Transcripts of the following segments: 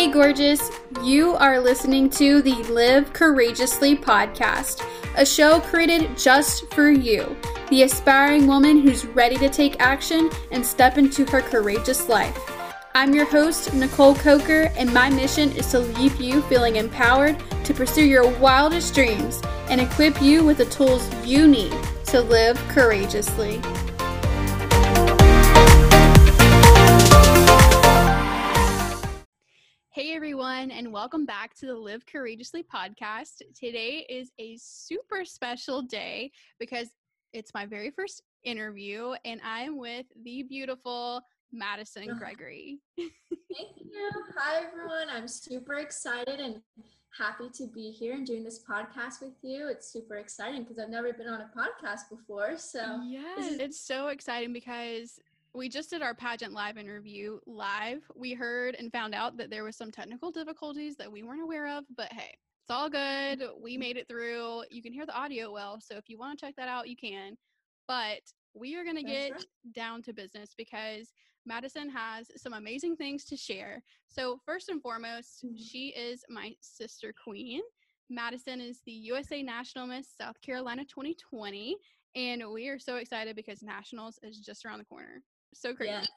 Hey, gorgeous. You are listening to the Live Courageously podcast, a show created just for you, the aspiring woman who's ready to take action and step into her courageous life. I'm your host, Nicole Coker, and my mission is to leave you feeling empowered to pursue your wildest dreams and equip you with the tools you need to live courageously. Everyone, and welcome back to the Live Courageously podcast. Today is a super special day because it's my very first interview, and I am with the beautiful Madison Gregory. Thank you. Hi everyone. I'm super excited and happy to be here and doing this podcast with you. It's super exciting because I've never been on a podcast before. So, yes, it's so exciting because we just did our pageant live interview live. We heard and found out that there was some technical difficulties that we weren't aware of, but hey, it's all good. We made it through. You can hear the audio well, so if you want to check that out, you can. But we are going to get right. down to business because Madison has some amazing things to share. So, first and foremost, mm-hmm. she is my sister queen. Madison is the USA National Miss South Carolina 2020, and we are so excited because Nationals is just around the corner so crazy. Yes.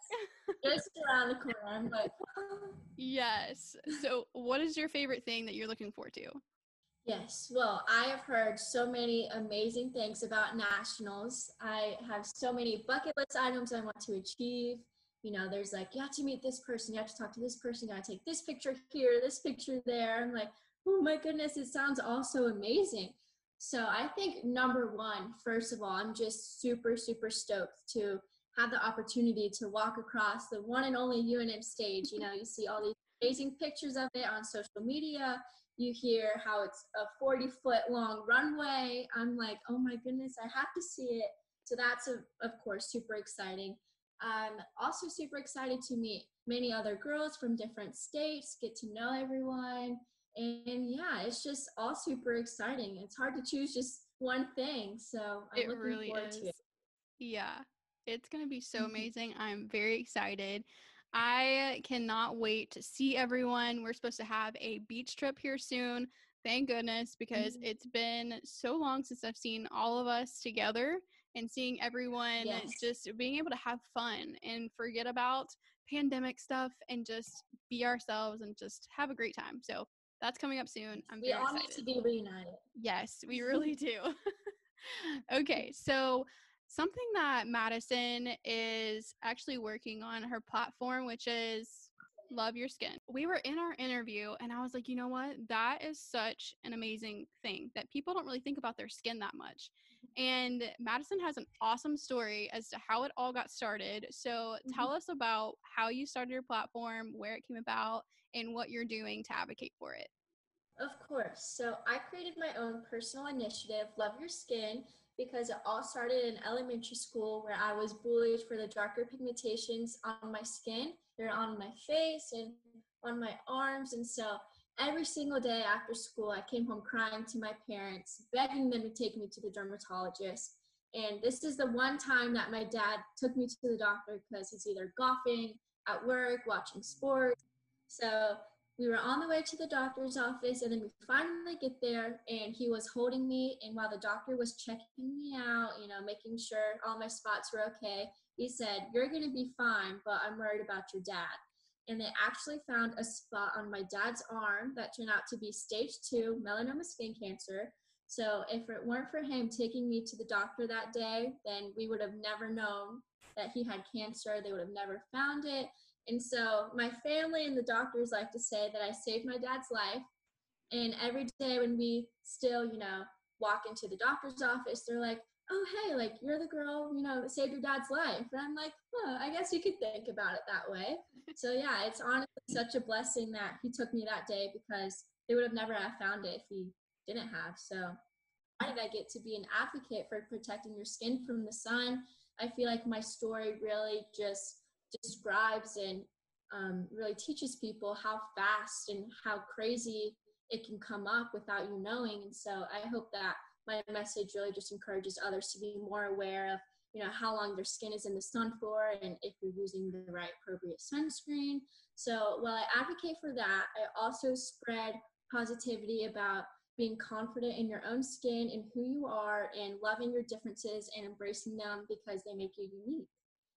Just around the corner. I'm like, yes. So, what is your favorite thing that you're looking forward to? Yes. Well, I have heard so many amazing things about nationals. I have so many bucket list items I want to achieve. You know, there's like, you have to meet this person, you have to talk to this person, you got to take this picture here, this picture there. I'm like, oh my goodness, it sounds all so amazing. So I think number one, first of all, I'm just super, super stoked to have the opportunity to walk across the one and only UNM stage. You know, you see all these amazing pictures of it on social media. You hear how it's a 40 foot long runway. I'm like, oh my goodness, I have to see it. So that's, a, of course, super exciting. I'm also super excited to meet many other girls from different states, get to know everyone. And yeah, it's just all super exciting. It's hard to choose just one thing. So I'm it looking really forward is. to it. Yeah, it's going to be so mm-hmm. amazing. I'm very excited. I cannot wait to see everyone. We're supposed to have a beach trip here soon. Thank goodness, because mm-hmm. it's been so long since I've seen all of us together and seeing everyone yes. just being able to have fun and forget about pandemic stuff and just be ourselves and just have a great time. So that's coming up soon. I'm we all excited. need to be reunited. Yes, we really do. okay, so something that Madison is actually working on her platform, which is Love Your Skin. We were in our interview, and I was like, you know what? That is such an amazing thing that people don't really think about their skin that much. And Madison has an awesome story as to how it all got started. So mm-hmm. tell us about how you started your platform, where it came about, and what you're doing to advocate for it. Of course. So I created my own personal initiative, Love Your Skin, because it all started in elementary school where I was bullied for the darker pigmentations on my skin. They're on my face and on my arms. And so every single day after school, I came home crying to my parents, begging them to take me to the dermatologist. And this is the one time that my dad took me to the doctor because he's either golfing, at work, watching sports. So we were on the way to the doctor's office and then we finally get there and he was holding me and while the doctor was checking me out you know making sure all my spots were okay he said you're going to be fine but i'm worried about your dad. And they actually found a spot on my dad's arm that turned out to be stage two melanoma skin cancer. So if it weren't for him taking me to the doctor that day then we would have never known that he had cancer. They would have never found it and so my family and the doctors like to say that I saved my dad's life. And every day when we still, you know, walk into the doctor's office, they're like, oh, hey, like you're the girl, you know, that saved your dad's life. And I'm like, oh, I guess you could think about it that way. so yeah, it's honestly such a blessing that he took me that day because they would have never have found it if he didn't have. So why did I get to be an advocate for protecting your skin from the sun? I feel like my story really just describes and um, really teaches people how fast and how crazy it can come up without you knowing. And so I hope that my message really just encourages others to be more aware of you know, how long their skin is in the sun for and if you're using the right appropriate sunscreen. So while I advocate for that, I also spread positivity about being confident in your own skin and who you are and loving your differences and embracing them because they make you unique.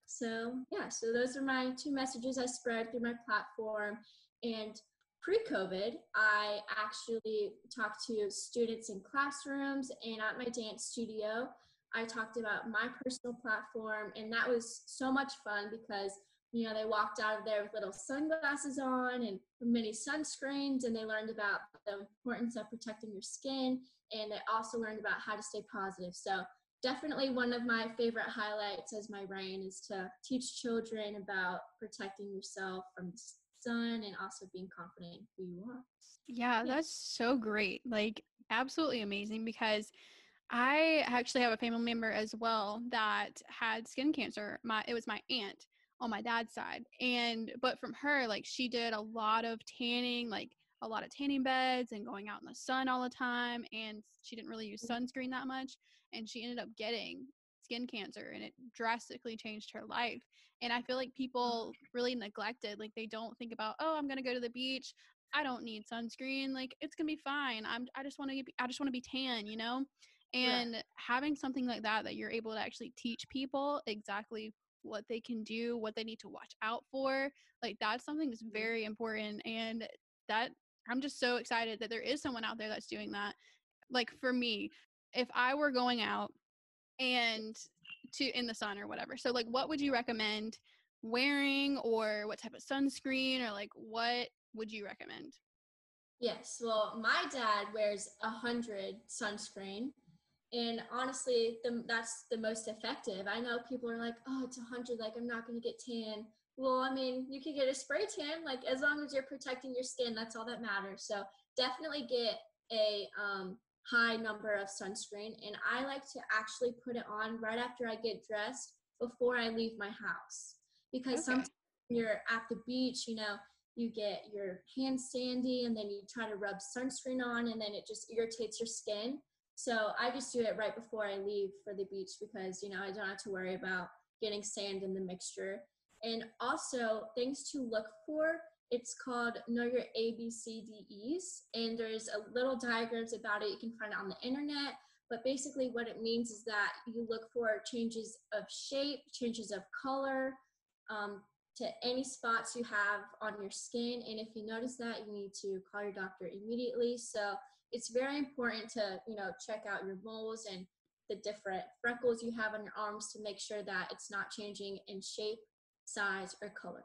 So, yeah, so those are my two messages I spread through my platform. And pre COVID, I actually talked to students in classrooms and at my dance studio. I talked about my personal platform, and that was so much fun because you know they walked out of there with little sunglasses on and many sunscreens, and they learned about the importance of protecting your skin, and they also learned about how to stay positive. So definitely one of my favorite highlights as my reign is to teach children about protecting yourself from the sun and also being confident in who you are. Yeah, that's so great. Like absolutely amazing because I actually have a family member as well that had skin cancer. My it was my aunt on my dad's side. And but from her like she did a lot of tanning, like a lot of tanning beds and going out in the sun all the time and she didn't really use Mm-hmm. sunscreen that much and she ended up getting skin cancer and it drastically changed her life and i feel like mm. people really neglected like they don't think about oh i'm going to go to the beach i don't need sunscreen like it's going to be fine i'm i just want to i just want to be tan you know? And having something like that that you're able to actually teach people exactly what they can do what they need to watch out for like that's something that's very important and that i'm just so excited that there is someone out there that's doing that like for me if i were going out and to in the sun or whatever so like what would you recommend wearing or what type of sunscreen or like what would you recommend Yes, well, my dad wears a hundred sunscreen, and honestly, the, that's the most effective. I know people are like, "Oh, it's a hundred, like I'm not going to get tan." Well, I mean, you could get a spray tan, like as long as you're protecting your skin, that's all that matters. So definitely get a um, high number of sunscreen, and I like to actually put it on right after I get dressed before I leave my house because Okay. sometimes you're at the beach, you know, you get your hands sandy and then you try to rub sunscreen on and then it just irritates your skin. So I just do it right before I leave for the beach because, you know, I don't have to worry about getting sand in the mixture. And also things to look for, it's called Know Your ABCDEs. And there's a little diagrams about it you can find it on the internet. But basically what it means is that you look for changes of shape, changes of color, um, to any spots you have on your skin. And if you notice that, you need to call your doctor immediately. So it's very important to, you know, check out your moles and the different freckles you have on your arms to make sure that it's not changing in shape, size, or color.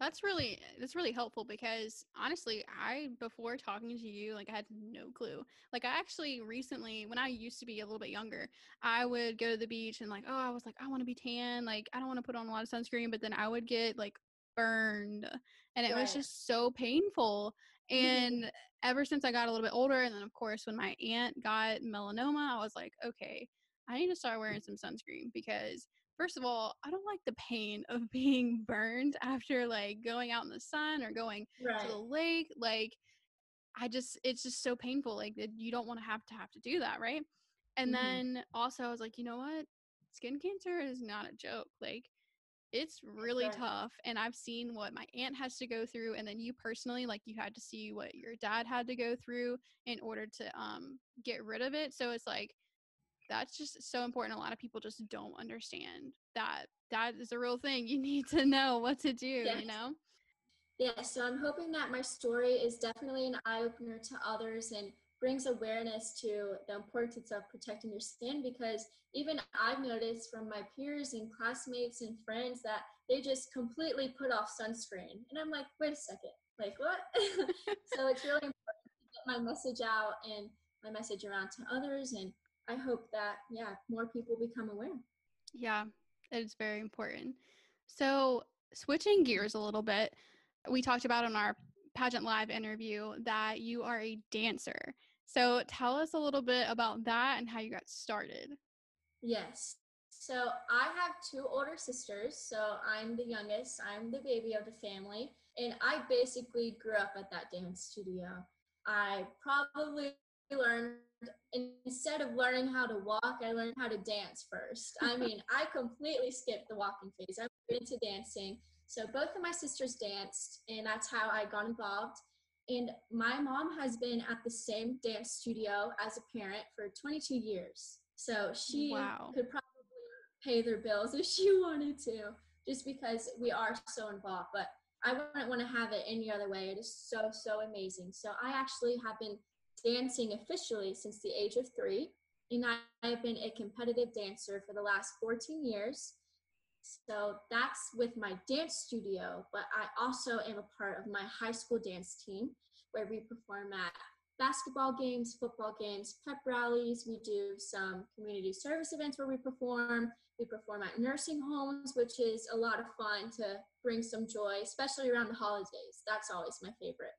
That's really that's really helpful because honestly, I before talking to you, like I had no clue. Like I actually recently, when I used to be a little bit younger, I would go to the beach and like, oh, I was like, I want to be tan, like I don't want to put on a lot of sunscreen, but then I would get like burned, and it was just so painful. And ever since I got a little bit older, and then of course when my aunt got melanoma, I was like, okay, I need to start wearing mm. some sunscreen because first of all, I don't like the pain of being burned after like going out in the sun or going Right. to the lake. Like, I just, it's just so painful. Like, that you don't want to have to have to do that, right? And Mhm. then also, I was like, you know what? Skin cancer is not a joke. Like, it's really right. tough. And I've seen what my aunt has to go through. And then you personally, like, you had to see what your dad had to go through in order to um, get rid of it. So it's like, that's just so important. A lot of people just don't understand that that is a real thing. You need to know what to do, Yes. you know? Yeah, so I'm hoping that my story is definitely an eye opener to others and brings awareness to the importance of protecting your skin because even I've noticed from my peers and classmates and friends that they just completely put off sunscreen. And I'm like, wait a second, like what? so it's really important to get my message out and my message around to others. And I hope that, yeah, more people become aware. Yeah, it's very important. So, switching gears a little bit, we talked about in our pageant live interview that you are a dancer. So, tell us a little bit about that and how you got started. Yes. So I have two older sisters. So I'm the youngest. I'm the baby of the family. And I basically grew up at that dance studio. I probably learned instead of learning how to walk, I learned how to dance first. I mean, I completely skipped the walking phase. I went into dancing. So both of my sisters danced, and that's how I got involved. And my mom has been at the same dance studio as a parent for 22 years. So she wow. could probably pay their bills if she wanted to, just because we are so involved. But I wouldn't want to have it any other way. It is so, so amazing. So I actually have been dancing officially since the age of three. And I have been a competitive dancer for the last 14 years. So that's with my dance studio, but I also am a part of my high school dance team where we perform at basketball games, football games, pep rallies. We do some community service events where we perform. We perform at nursing homes, which is a lot of fun to bring some joy, especially around the holidays. That's always my favorite.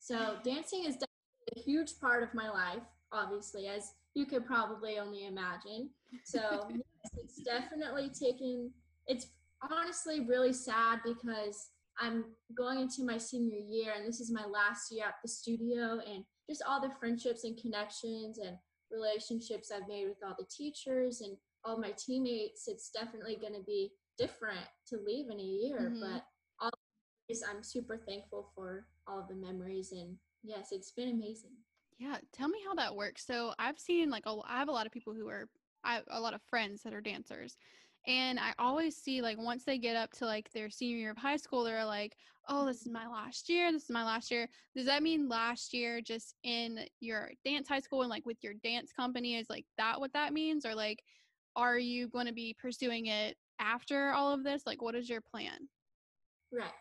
So dancing is definitely a huge part of my life, obviously, as you could probably only imagine. So yes, it's definitely taken it's honestly really sad because I'm going into my senior year and this is my last year at the studio and just all the friendships and connections and relationships I've made with all the teachers and all my teammates, it's definitely going to be different to leave in a year. Mm-hmm. But all I'm super thankful for all the memories and yes, it's been amazing. Yeah, tell me how that works. So I've seen like a, I have a lot of people who are I have a lot of friends that are dancers and I always see like once they get up to like their senior year of high school, they're like, oh, this is mm-hmm. my last year. This is my last year. Does that mean last year just in your dance high school and like with your dance company? Is like that what that means? Or like, are you going to be pursuing it after all of this? Like, what is your plan? Right.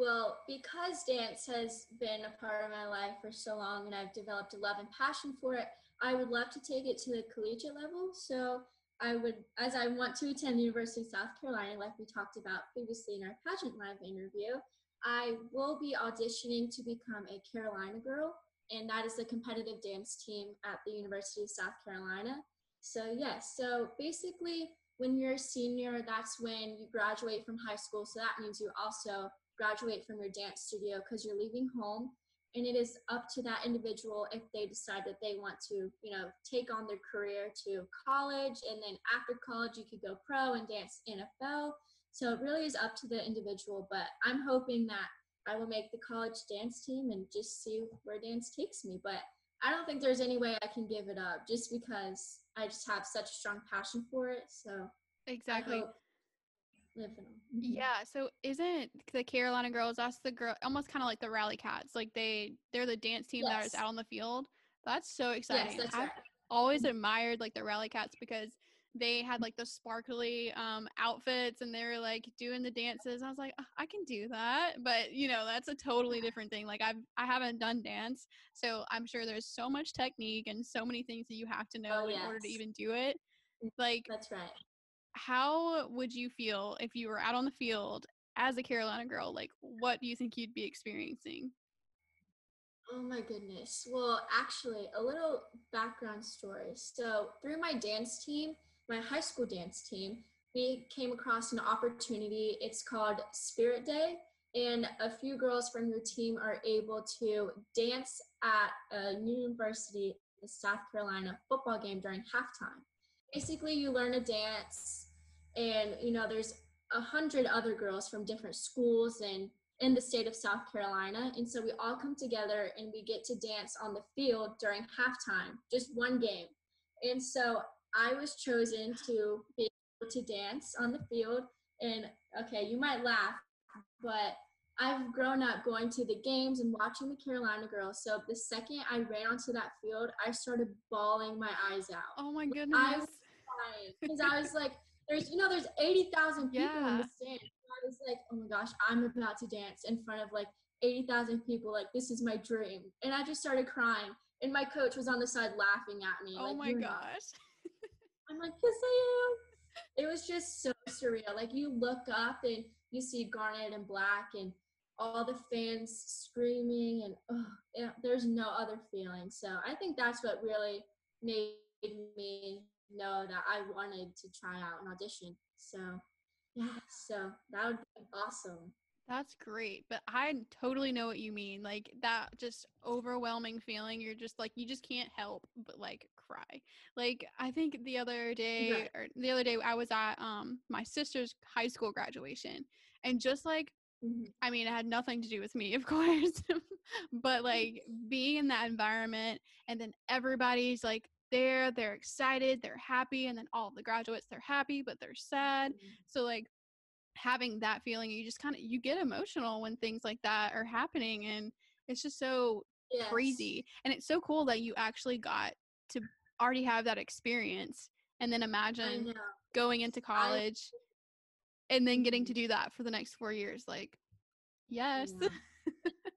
Well, because dance has been a part of my life for so long and I've developed a love and passion for it, I would love to take it to the collegiate level. So I would, as I want to attend the University of South Carolina, like we talked about previously in our pageant live interview, I will be auditioning to become a Carolina girl, and that is the competitive dance team at the University of South Carolina. So, yes, so basically, when you're a senior, that's when you graduate from high school. So, that means you also graduate from your dance studio because you're leaving home and it is up to that individual if they decide that they want to you know take on their career to college and then after college you could go pro and dance nfl so it really is up to the individual but i'm hoping that i will make the college dance team and just see where dance takes me but i don't think there's any way i can give it up just because i just have such a strong passion for it so exactly living mm-hmm. Yeah. So isn't the Carolina girls? That's the girl, almost kind of like the Rally Cats. Like they, they're the dance team yes. that is out on the field. That's so exciting. Yes, that's I've right. always admired like the Rally Cats because they had like the sparkly um outfits and they were like doing the dances. I was like, oh, I can do that, but you know, that's a totally different thing. Like I've I haven't done dance, so I'm sure there's so much technique and so many things that you have to know oh, in order to even do it. Mm, like that's right how would you feel if you were out on the field as a Carolina girl? Like, what do you think you'd be experiencing? Oh my goodness. Well, actually, a little background story. So, through my dance team, my high school dance team, we came across an opportunity. It's called Spirit Day, and a few girls from your team are able to dance at a university, the South Carolina football game during halftime basically you learn to dance and you know there's a hundred other girls from different schools and in the state of south carolina and so we all come together and we get to dance on the field during halftime just one game and so i was chosen to be able to dance on the field and okay you might laugh but I've grown up going to the games and watching the Carolina girls. So the second I ran onto that field, I started bawling my eyes out. Oh my goodness. I was because I was like, there's you know there's eighty thousand people yeah. in the stand. I was like, oh my gosh, I'm about to dance in front of like eighty thousand people. Like this is my dream, and I just started crying. And my coach was on the side laughing at me. Oh like, my gosh. I'm like, yes, I am. It was just so surreal. Like you look up and you see Garnet and Black and all the fans screaming and oh, yeah, there's no other feeling. So I think that's what really made me know that I wanted to try out an audition. So yeah, so that would be awesome. That's great. But I totally know what you mean. Like that just overwhelming feeling. You're just like, you just can't help but like cry. Like I think the other day Right. or the other day I was at um my sister's high school graduation and just like Mhm. I mean, it had nothing to do with me, of course, but like being in that environment and then everybody's like there, they're excited, they're happy, and then all the graduates, they're happy, but they're sad. Mm-hmm. So like having that feeling, you just kind of you get emotional when things like that are happening and it's just so Yes. crazy. And it's so cool that you actually got to already have that experience and then imagine going into college and then getting to mm-hmm. do that for the next 4 years like yes.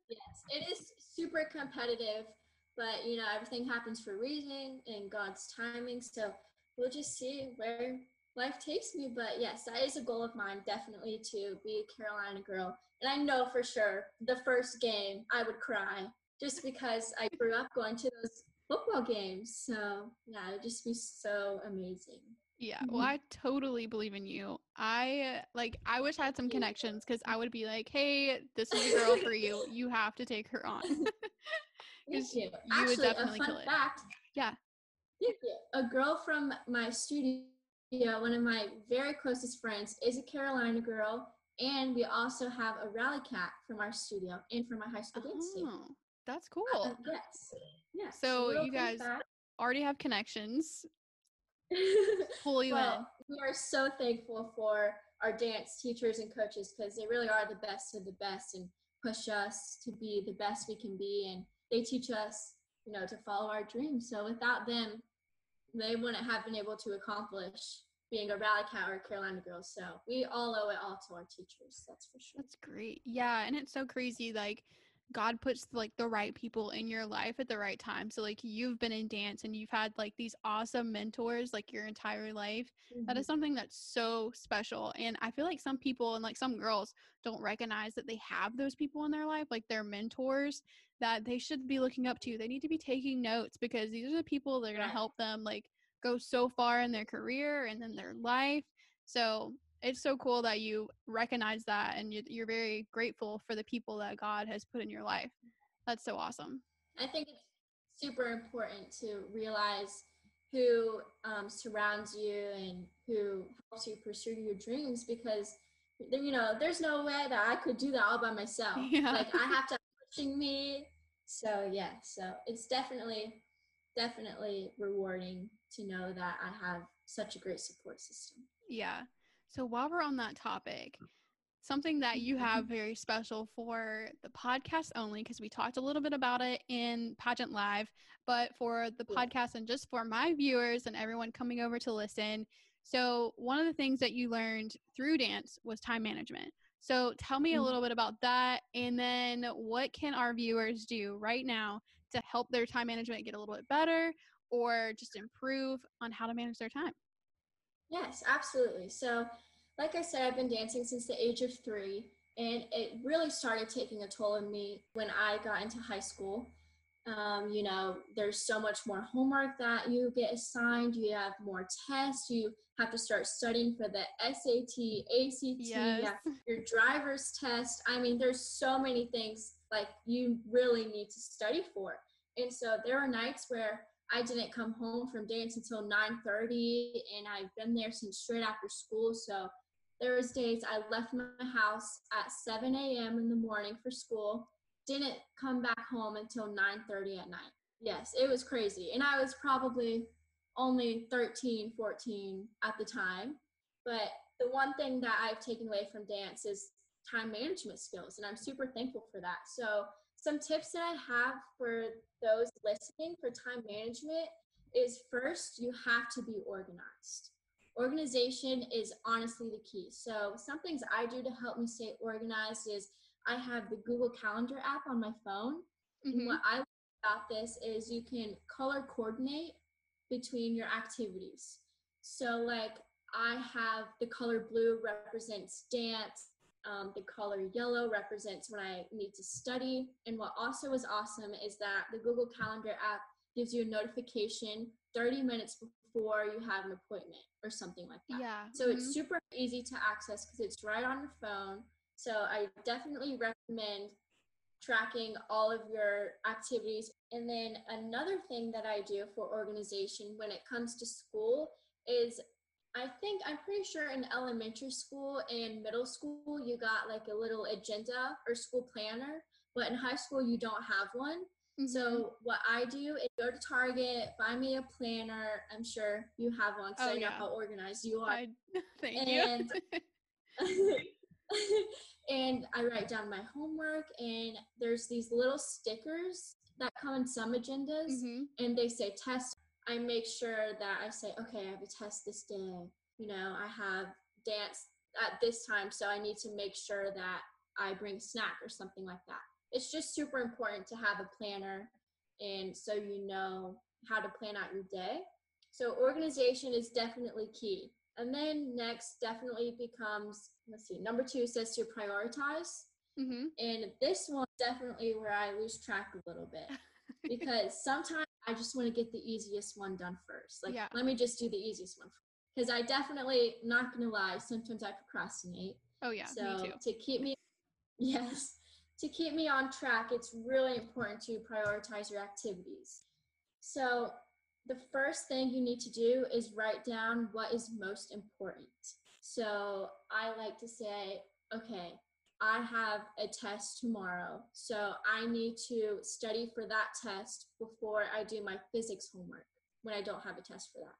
Yes, it is super competitive, but you know everything happens for a reason and God's timing. So we'll just see where life takes me. But yes, that is a goal of mine, definitely to be a Carolina girl. And I know for sure the first game I would cry just because I grew up going to those football games. So yeah, it would just be so amazing. Yeah, well, Mhm. I totally believe in you. I like. I wish I had some connections because I would be like, "Hey, this is a girl for you. You have to take her on." Thank you. you would Actually, definitely a fun kill it. fact. Yeah. Thank you. A girl from my studio, one of my very closest friends, is a Carolina girl, and we also have a rally cat from our studio and from my high school dance team. Oh, that's Uh, cool. yes. Yes. So you guys fact. Already have connections. Pull you in. well, we are so thankful for our dance teachers and coaches because they really are the best of the best and push us to be the best we can be. And they teach us, you know, to follow our dreams. So without them, they wouldn't have been able to accomplish being a rally cat or a Carolina girl. So we all owe it all to our teachers. That's for sure. That's great. Yeah, and it's so crazy. Like God puts like the right people in your life at the right time. So like you've been in dance and you've had like these awesome mentors like your entire life. That Mhm. is something that's so special. And I feel like some people and like some girls don't recognize that they have those people in their life, like their mentors that they should be looking up to. They need to be taking notes because these are the people that are going to help them like go so far in their career and in their life. So it's so cool that you recognize that and you- you're very grateful for the people that God has put in your life. That's so awesome. I think it's super important to realize who um, surrounds you and who helps you pursue your dreams because you know there's no way that I could do that all by myself. Yeah. Like I have to pushing me. So yeah, so it's definitely definitely rewarding to know that I have such a great support system. Yeah. So while we're on that topic, something that you mm-hmm. have very special for the podcast only, because we talked a little bit about it in Pageant Live, but for the Yeah. podcast and just for my viewers and everyone coming over to listen. So, one of the things that you learned through dance was time management. So, tell me a Mhm. little bit about that. And then, what can our viewers do right now to help their time management get a little bit better or just improve on how to manage their time? Yes, absolutely. So, like I said, I've been dancing since the age of three, and it really started taking a toll on me when I got into high school. Um, you know, there's so much more homework that you get assigned, you have more tests, you have to start studying for the SAT, ACT, Yes. have your driver's test. I mean, there's so many things like you really need to study for. And so there are nights where I didn't come home from dance until 9:30 and I've been there since straight after school. So there was days I left my house at 7 a.m. in the morning for school, didn't come back home until 9:30 at night. Yes, it was crazy. And I was probably only 13, 14 at the time. But the one thing that I've taken away from dance is time management skills, and I'm super thankful for that. So, some tips that I have for those listening for time management is first, you have to be organized. Organization is honestly the key. So, some things I do to help me stay organized is I have the Google Calendar app on my phone. And Mhm. what I love about this is you can color coordinate between your activities. So, like, I have the color blue represents dance, um, the color yellow represents when I need to study. And what also is awesome is that the Google Calendar app gives you a notification 30 minutes before you have an appointment or something like that. Yeah. So mhm. it's super easy to access because it's right on your phone. So I definitely recommend tracking all of your activities. And then another thing that I do for organization when it comes to school is I think I'm pretty sure in elementary school and middle school you got like a little agenda or school planner, but in high school you don't have one. Mm-hmm. So what I do is go to Target, buy me a planner. I'm sure you have one because oh, I know yeah. how organized you are. I, thank and, you. and I write down my homework, and there's these little stickers that come in some agendas, mm-hmm. and they say test. I make sure that I say, okay, I have a test this day. You know, I have dance at this time, so I need to make sure that I bring a snack or something like that. It's just super important to have a planner, and so you know how to plan out your day. So organization is definitely key. And then next definitely becomes, let's see, number two says to prioritize. Mm-hmm. And this one definitely where I lose track a little bit because sometimes I just want to get the easiest one done first. Like, yeah. let me just do the easiest one. Because I definitely, not gonna lie, sometimes I procrastinate. Oh, yeah. So to keep me, yes, to keep me on track, it's really important to prioritize your activities. So the first thing you need to do is write down what is most important. So I like to say, okay, I have a test tomorrow, so I need to study for that test before I do my physics homework when I don't have a test for that.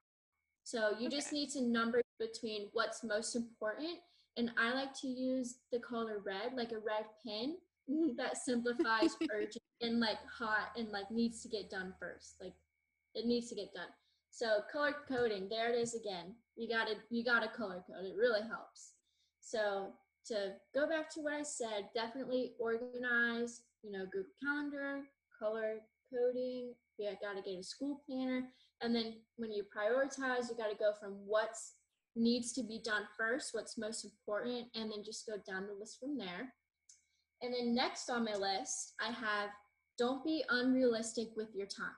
So you okay. just need to number between what's most important. And I like to use the color red, like a red pen mm. that simplifies urgent and like hot and like needs to get done first. Like it needs to get done. So color coding, there it is again. You gotta you gotta color code. It really helps. So to go back to what I said, definitely organize, you know, Google Calendar, color coding, you gotta get a school planner. And then when you prioritize, you gotta go from what's needs to be done first, what's most important, and then just go down the list from there. And then next on my list, I have don't be unrealistic with your time.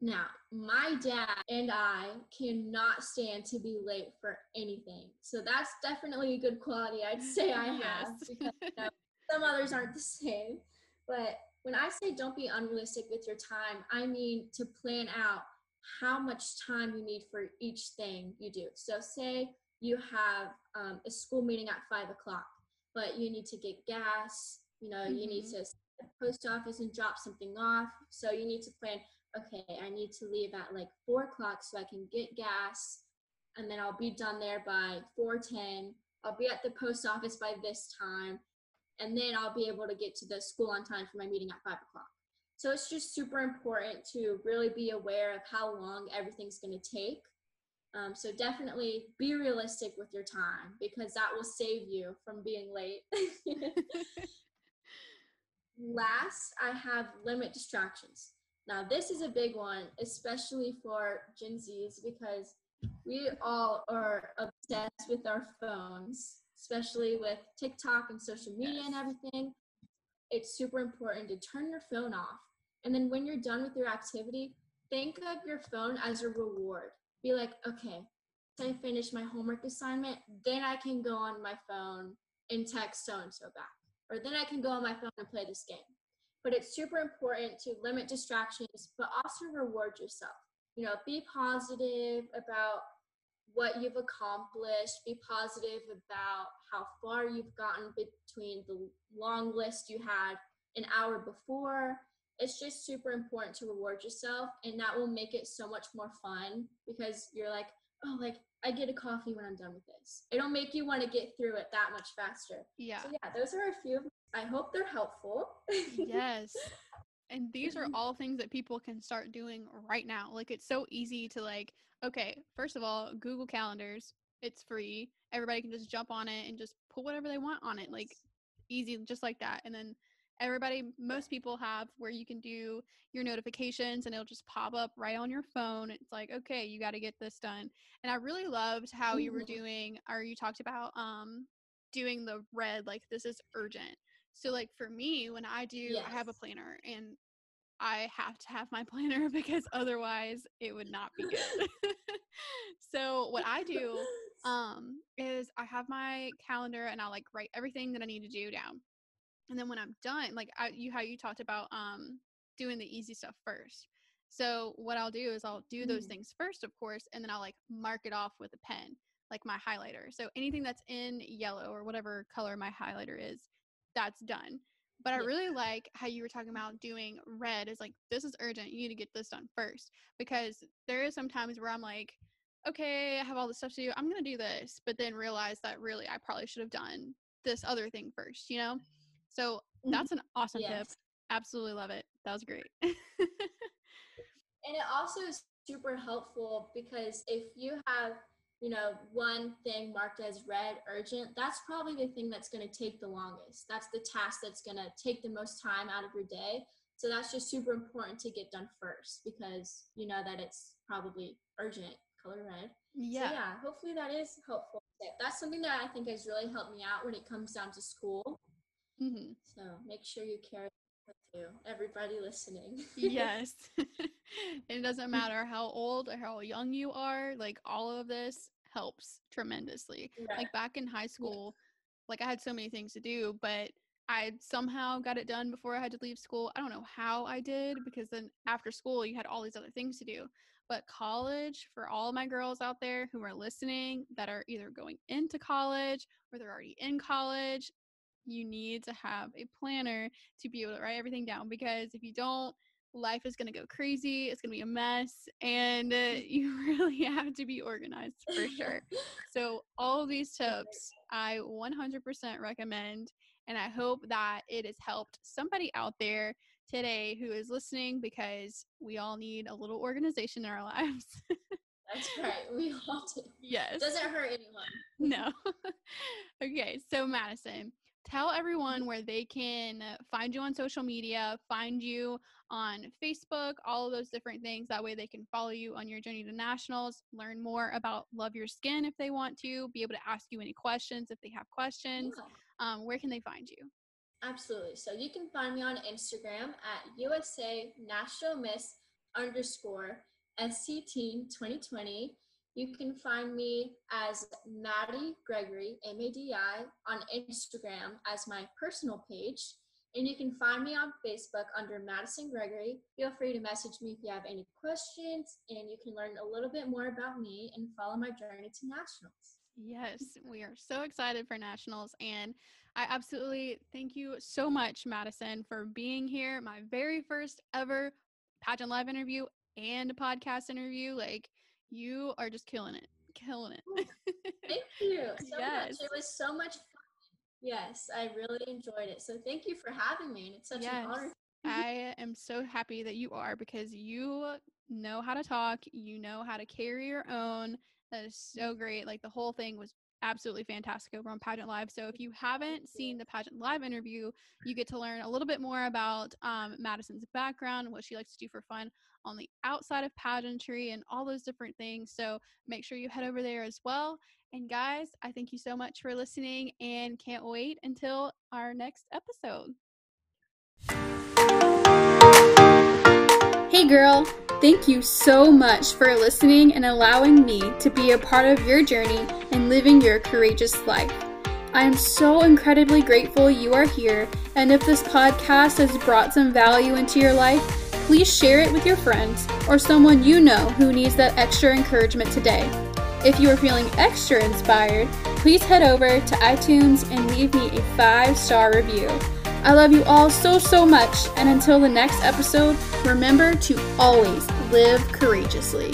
Now, my dad and I cannot stand to be late for anything. So that's definitely a good quality I'd say I yes. have because you know, some others aren't the same. But when I say don't be unrealistic with your time, I mean to plan out how much time you need for each thing you do. So, say you have um, a school meeting at five o'clock, but you need to get gas, you know, mm-hmm. you need mm-hmm. to post office and drop something off. So, you need to plan okay, I need to leave at like four o'clock so I can get gas, and then I'll be done there by four ten. I'll be at the post office by this time, and then I'll be able to get to the school on time for my meeting at five o'clock. So it's just super important to really be aware of how long everything's going to take. Um, so definitely be realistic with your time because that will save you from being late. Last, I have limit distractions. Now, this is a big one, especially for Gen Zs, because we all are obsessed with our phones, especially with TikTok and social media yes. and everything. It's super important to turn your phone off. And then when you're done with your activity, think of your phone as a reward. Be like, okay, I finish my homework assignment, then I can go on my phone and text so and so back. Or then I can go on my phone and play this game but it's super important to limit distractions, but also reward yourself. You know, be positive about what you've accomplished, be positive about how far you've gotten between the long list you had an hour before. It's just super important to reward yourself, and that will make it so much more fun because you're like, oh, like I get a coffee when I'm done with this. It'll make you want to get through it that much faster. Yeah. So yeah, those are a few of I hope they're helpful. yes. And these are all things that people can start doing right now. Like it's so easy to like, okay, first of all, Google Calendars, it's free. Everybody can just jump on it and just put whatever they want on it. Like easy just like that. And then everybody most people have where you can do your notifications and it'll just pop up right on your phone it's like okay you got to get this done and i really loved how you were doing or you talked about um doing the red like this is urgent so like for me, when I do, yes. I have a planner and I have to have my planner because otherwise it would not be good. so what I do, um, is I have my calendar and I'll like write everything that I need to do down. And then when I'm done, like I, you how you talked about um doing the easy stuff first. So what I'll do is I'll do those Mm. things first, of course, and then I'll like mark it off with a pen, like my highlighter. So anything that's in yellow or whatever color my highlighter is, that's done. But I Yeah. really like how you were talking about doing red is like this is urgent. You need to get this done first because there is some times where I'm like, okay, I have all this stuff to do. I'm gonna do this, but then realize that really I probably should have done this other thing first. You know. So Mhm. that's an awesome tip. Absolutely love it. That was great. And it also is super helpful because if you have, you know, one thing marked as red urgent, that's probably the thing that's going to take the longest. That's the task that's going to take the most time out of your day. So that's just super important to get done first because you know that it's probably urgent, color red. yeah. So yeah, hopefully that is helpful. That's something that I think has really helped me out when it comes down to school. hmm So make sure you carry it with you, everybody listening. yes. it doesn't matter how old or how young you are, like all of this helps tremendously. Right. Like back in high school, like I had so many things to do, but I somehow got it done before I had to leave school. I don't know how I did because then after school you had all these other things to do. But college, for all my girls out there who are listening that are either going into college or they're already in college, you need to have a planner to be able to write everything down because if you don't, life is going to go crazy. It's going to be a mess. And uh, you really have to be organized for sure. So, all these tips I 100% recommend. And I hope that it has helped somebody out there today who is listening because we all need a little organization in our lives. That's right. We all do. yes. Doesn't hurt anyone. No. okay, so Madison, tell everyone where they can find you on social media, find you on Facebook, all of those different things. That way they can follow you on your journey to nationals, learn more about Love Your Skin if they want to, be able to ask you any questions if they have questions. Yeah, Um, where can they find you? absolutely. So you can find me on Instagram at USA National Miss underscore SC Team 2020. You can find me as Maddie Gregory, M A D I, on Instagram as my personal page. And you can find me on Facebook under Madison Gregory. Feel free to message me if you have any questions, and you can learn a little bit more about me and follow my journey to nationals. Yes, we are so excited for nationals. And I absolutely thank you so much, Madison, for being here. My very first ever pageant live interview and podcast interview. Like, you are just killing it, killing it. Oh, thank you so Yes. much. It was so much fun. Yes, I really enjoyed it. So thank you for having me. And it's such Yes. an honor. I am so happy that you are because you know how to talk, you know how to carry your own. That is so great. Like the whole thing was absolutely fantastic over on Pageant Live. So if you haven't seen the Pageant Live interview, you get to learn a little bit more about um, Madison's background, what she likes to do for fun on the outside of pageantry, and all those different things. So make sure you head over there as well. And guys, I thank you so much for listening and can't wait until our next episode. Hey girl, thank you so much for listening and allowing me to be a part of your journey and living your courageous life. I am so incredibly grateful you are here, and if this podcast has brought some value into your life, please share it with your friends or someone you know who needs that extra encouragement today. If you are feeling extra inspired, please head over to iTunes and leave me a five star review. I love you all so, so much, and until the next episode, remember to always live courageously.